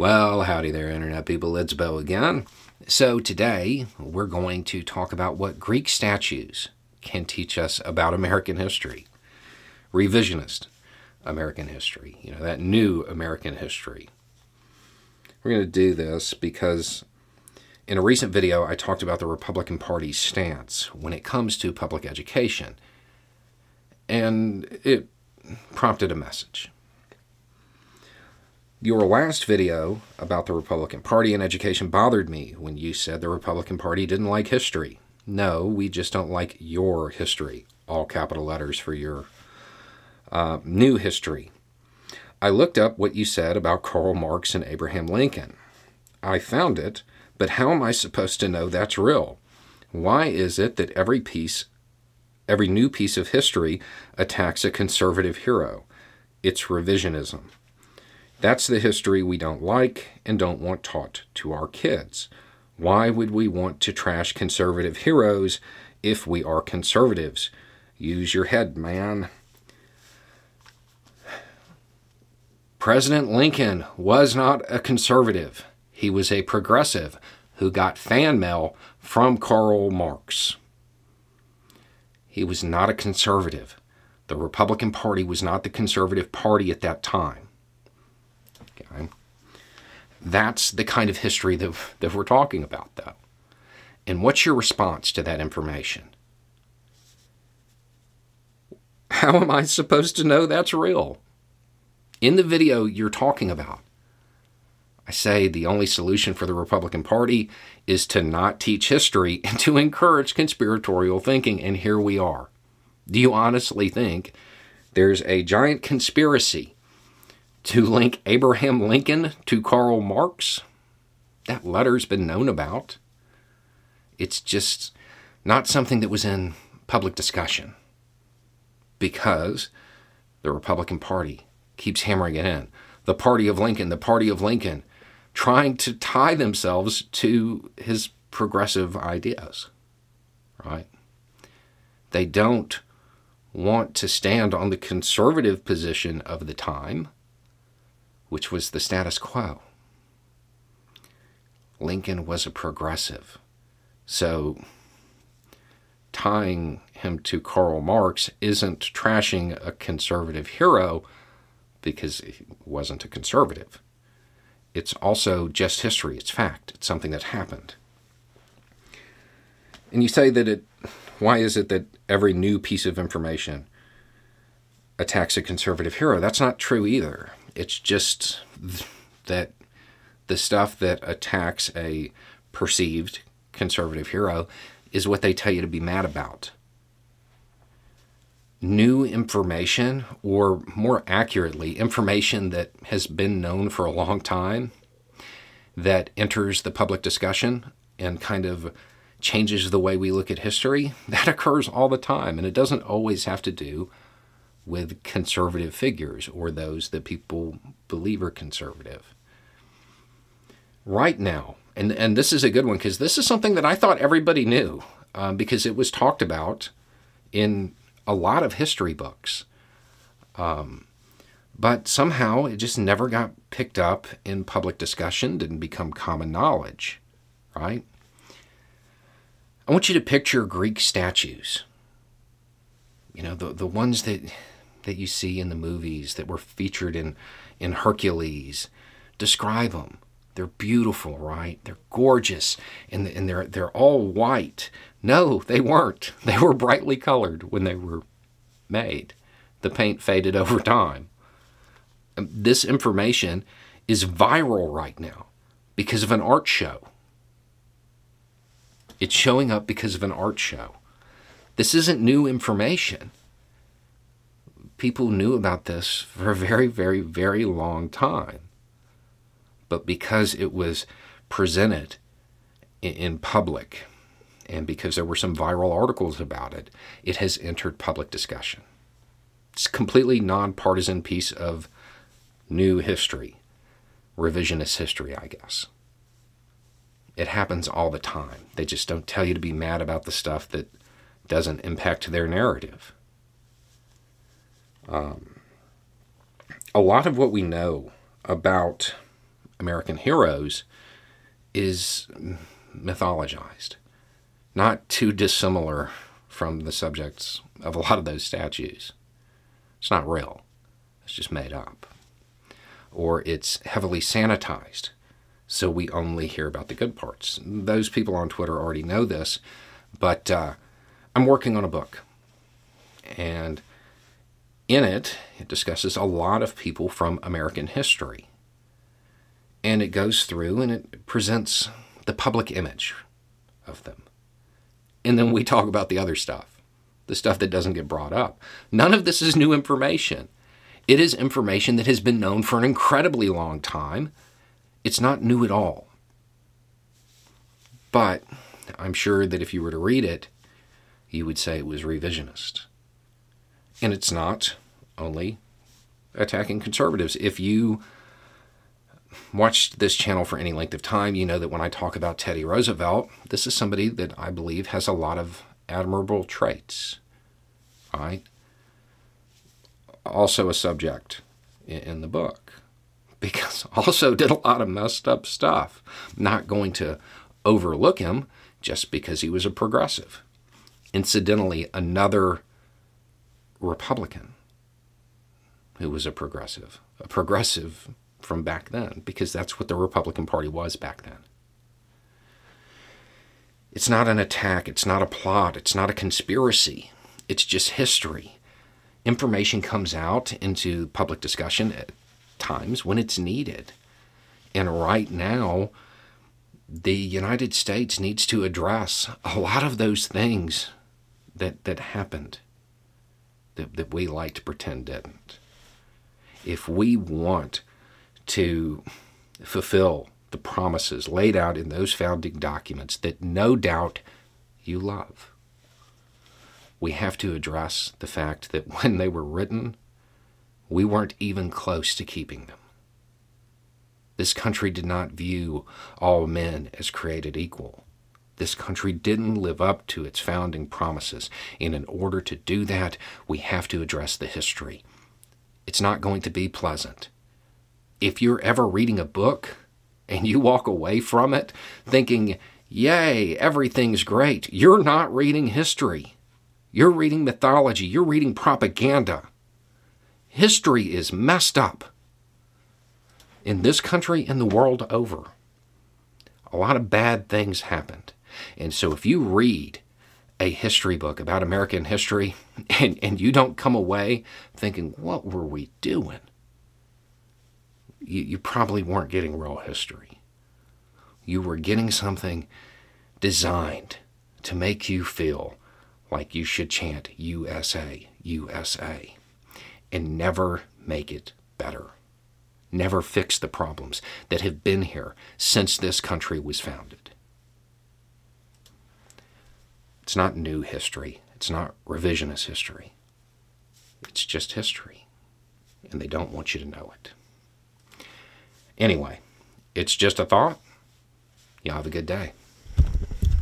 Well, howdy there, Internet people. It's Beau again. So, today we're going to talk about what Greek statues can teach us about American history. Revisionist American history, you know, that new American history. We're going to do this because in a recent video I talked about the Republican Party's stance when it comes to public education. And it prompted a message. Your last video about the Republican Party and education bothered me when you said the Republican Party didn't like history. No, we just don't like your history. All capital letters for your uh, new history. I looked up what you said about Karl Marx and Abraham Lincoln. I found it, but how am I supposed to know that's real? Why is it that every piece, every new piece of history attacks a conservative hero? It's revisionism. That's the history we don't like and don't want taught to our kids. Why would we want to trash conservative heroes if we are conservatives? Use your head, man. President Lincoln was not a conservative. He was a progressive who got fan mail from Karl Marx. He was not a conservative. The Republican Party was not the conservative party at that time. Okay. That's the kind of history that, that we're talking about, though. And what's your response to that information? How am I supposed to know that's real? In the video you're talking about, I say the only solution for the Republican Party is to not teach history and to encourage conspiratorial thinking, and here we are. Do you honestly think there's a giant conspiracy to link Abraham Lincoln to Karl Marx. That letter's been known about. It's just not something that was in public discussion because the Republican Party keeps hammering it in. The party of Lincoln, the party of Lincoln, trying to tie themselves to his progressive ideas, right? They don't want to stand on the conservative position of the time which was the status quo. Lincoln was a progressive. So tying him to Karl Marx isn't trashing a conservative hero because he wasn't a conservative. It's also just history, it's fact, it's something that happened. And you say that it, why is it that every new piece of information attacks a conservative hero? That's not true either. It's just that the stuff that attacks a perceived conservative hero is what they tell you to be mad about. New information, or more accurately, information that has been known for a long time, that enters the public discussion and kind of changes the way we look at history, that occurs all the time. And it doesn't always have to do with conservative figures or those that people believe are conservative. Right now, and, and this is a good one because this is something that I thought everybody knew um, because it was talked about in a lot of history books. Um, but somehow it just never got picked up in public discussion, didn't become common knowledge, right? I want you to picture Greek statues. You know, the, the ones that that you see in the movies that were featured in, in Hercules. Describe them. They're beautiful, right? They're gorgeous, and, and they're, they're all white. No, they weren't. They were brightly colored when they were made. The paint faded over time. Um, this information is viral right now because of an art show. It's showing up because of an art show. This isn't new information people knew about this for a very, very, very long time. But because it was presented in public and because there were some viral articles about it, it has entered public discussion. It's a completely nonpartisan piece of new history, revisionist history, I guess. It happens all the time. They just don't tell you to be mad about the stuff that doesn't impact their narrative. Um, a lot of what we know about American heroes is mythologized, not too dissimilar from the subjects of a lot of those statues. It's not real, it's just made up. Or it's heavily sanitized, so we only hear about the good parts. Those people on Twitter already know this, but uh, I'm working on a book. And in it, it discusses a lot of people from American history. And it goes through and it presents the public image of them. And then we talk about the other stuff, the stuff that doesn't get brought up. None of this is new information. It is information that has been known for an incredibly long time. It's not new at all. But I'm sure that if you were to read it, you would say it was revisionist. And it's not only attacking conservatives. If you watched this channel for any length of time, you know that when I talk about Teddy Roosevelt, this is somebody that I believe has a lot of admirable traits. Right? Also a subject in the book. Because also did a lot of messed up stuff. not going to overlook him just because he was a progressive. Incidentally, another Republican who was a progressive. A progressive from back then, because that's what the Republican Party was back then. It's not an attack, it's not a plot, it's not a conspiracy, it's just history. Information comes out into public discussion at times when it's needed. And right now, the United States needs to address a lot of those things that, that happened that, that we like to pretend didn't. If we want to fulfill the promises laid out in those founding documents that no doubt you love. We have to address the fact that when they were written, we weren't even close to keeping them. This country did not view all men as created equal. This country didn't live up to its founding promises. And in order to do that, we have to address the history. It's not going to be pleasant if you're ever reading a book and you walk away from it thinking, yay, everything's great, you're not reading history. You're reading mythology. You're reading propaganda. History is messed up. In this country and the world over, a lot of bad things happened. And so if you read a history book about American history and, and you don't come away thinking, what were we doing? you, you probably weren't getting real history. You were getting something designed to make you feel like you should chant USA, USA, and never make it better. Never fix the problems that have been here since this country was founded. It's not new history. It's not revisionist history. It's just history. And they don't want you to know it. Anyway, it's just a thought. Y'all have a good day.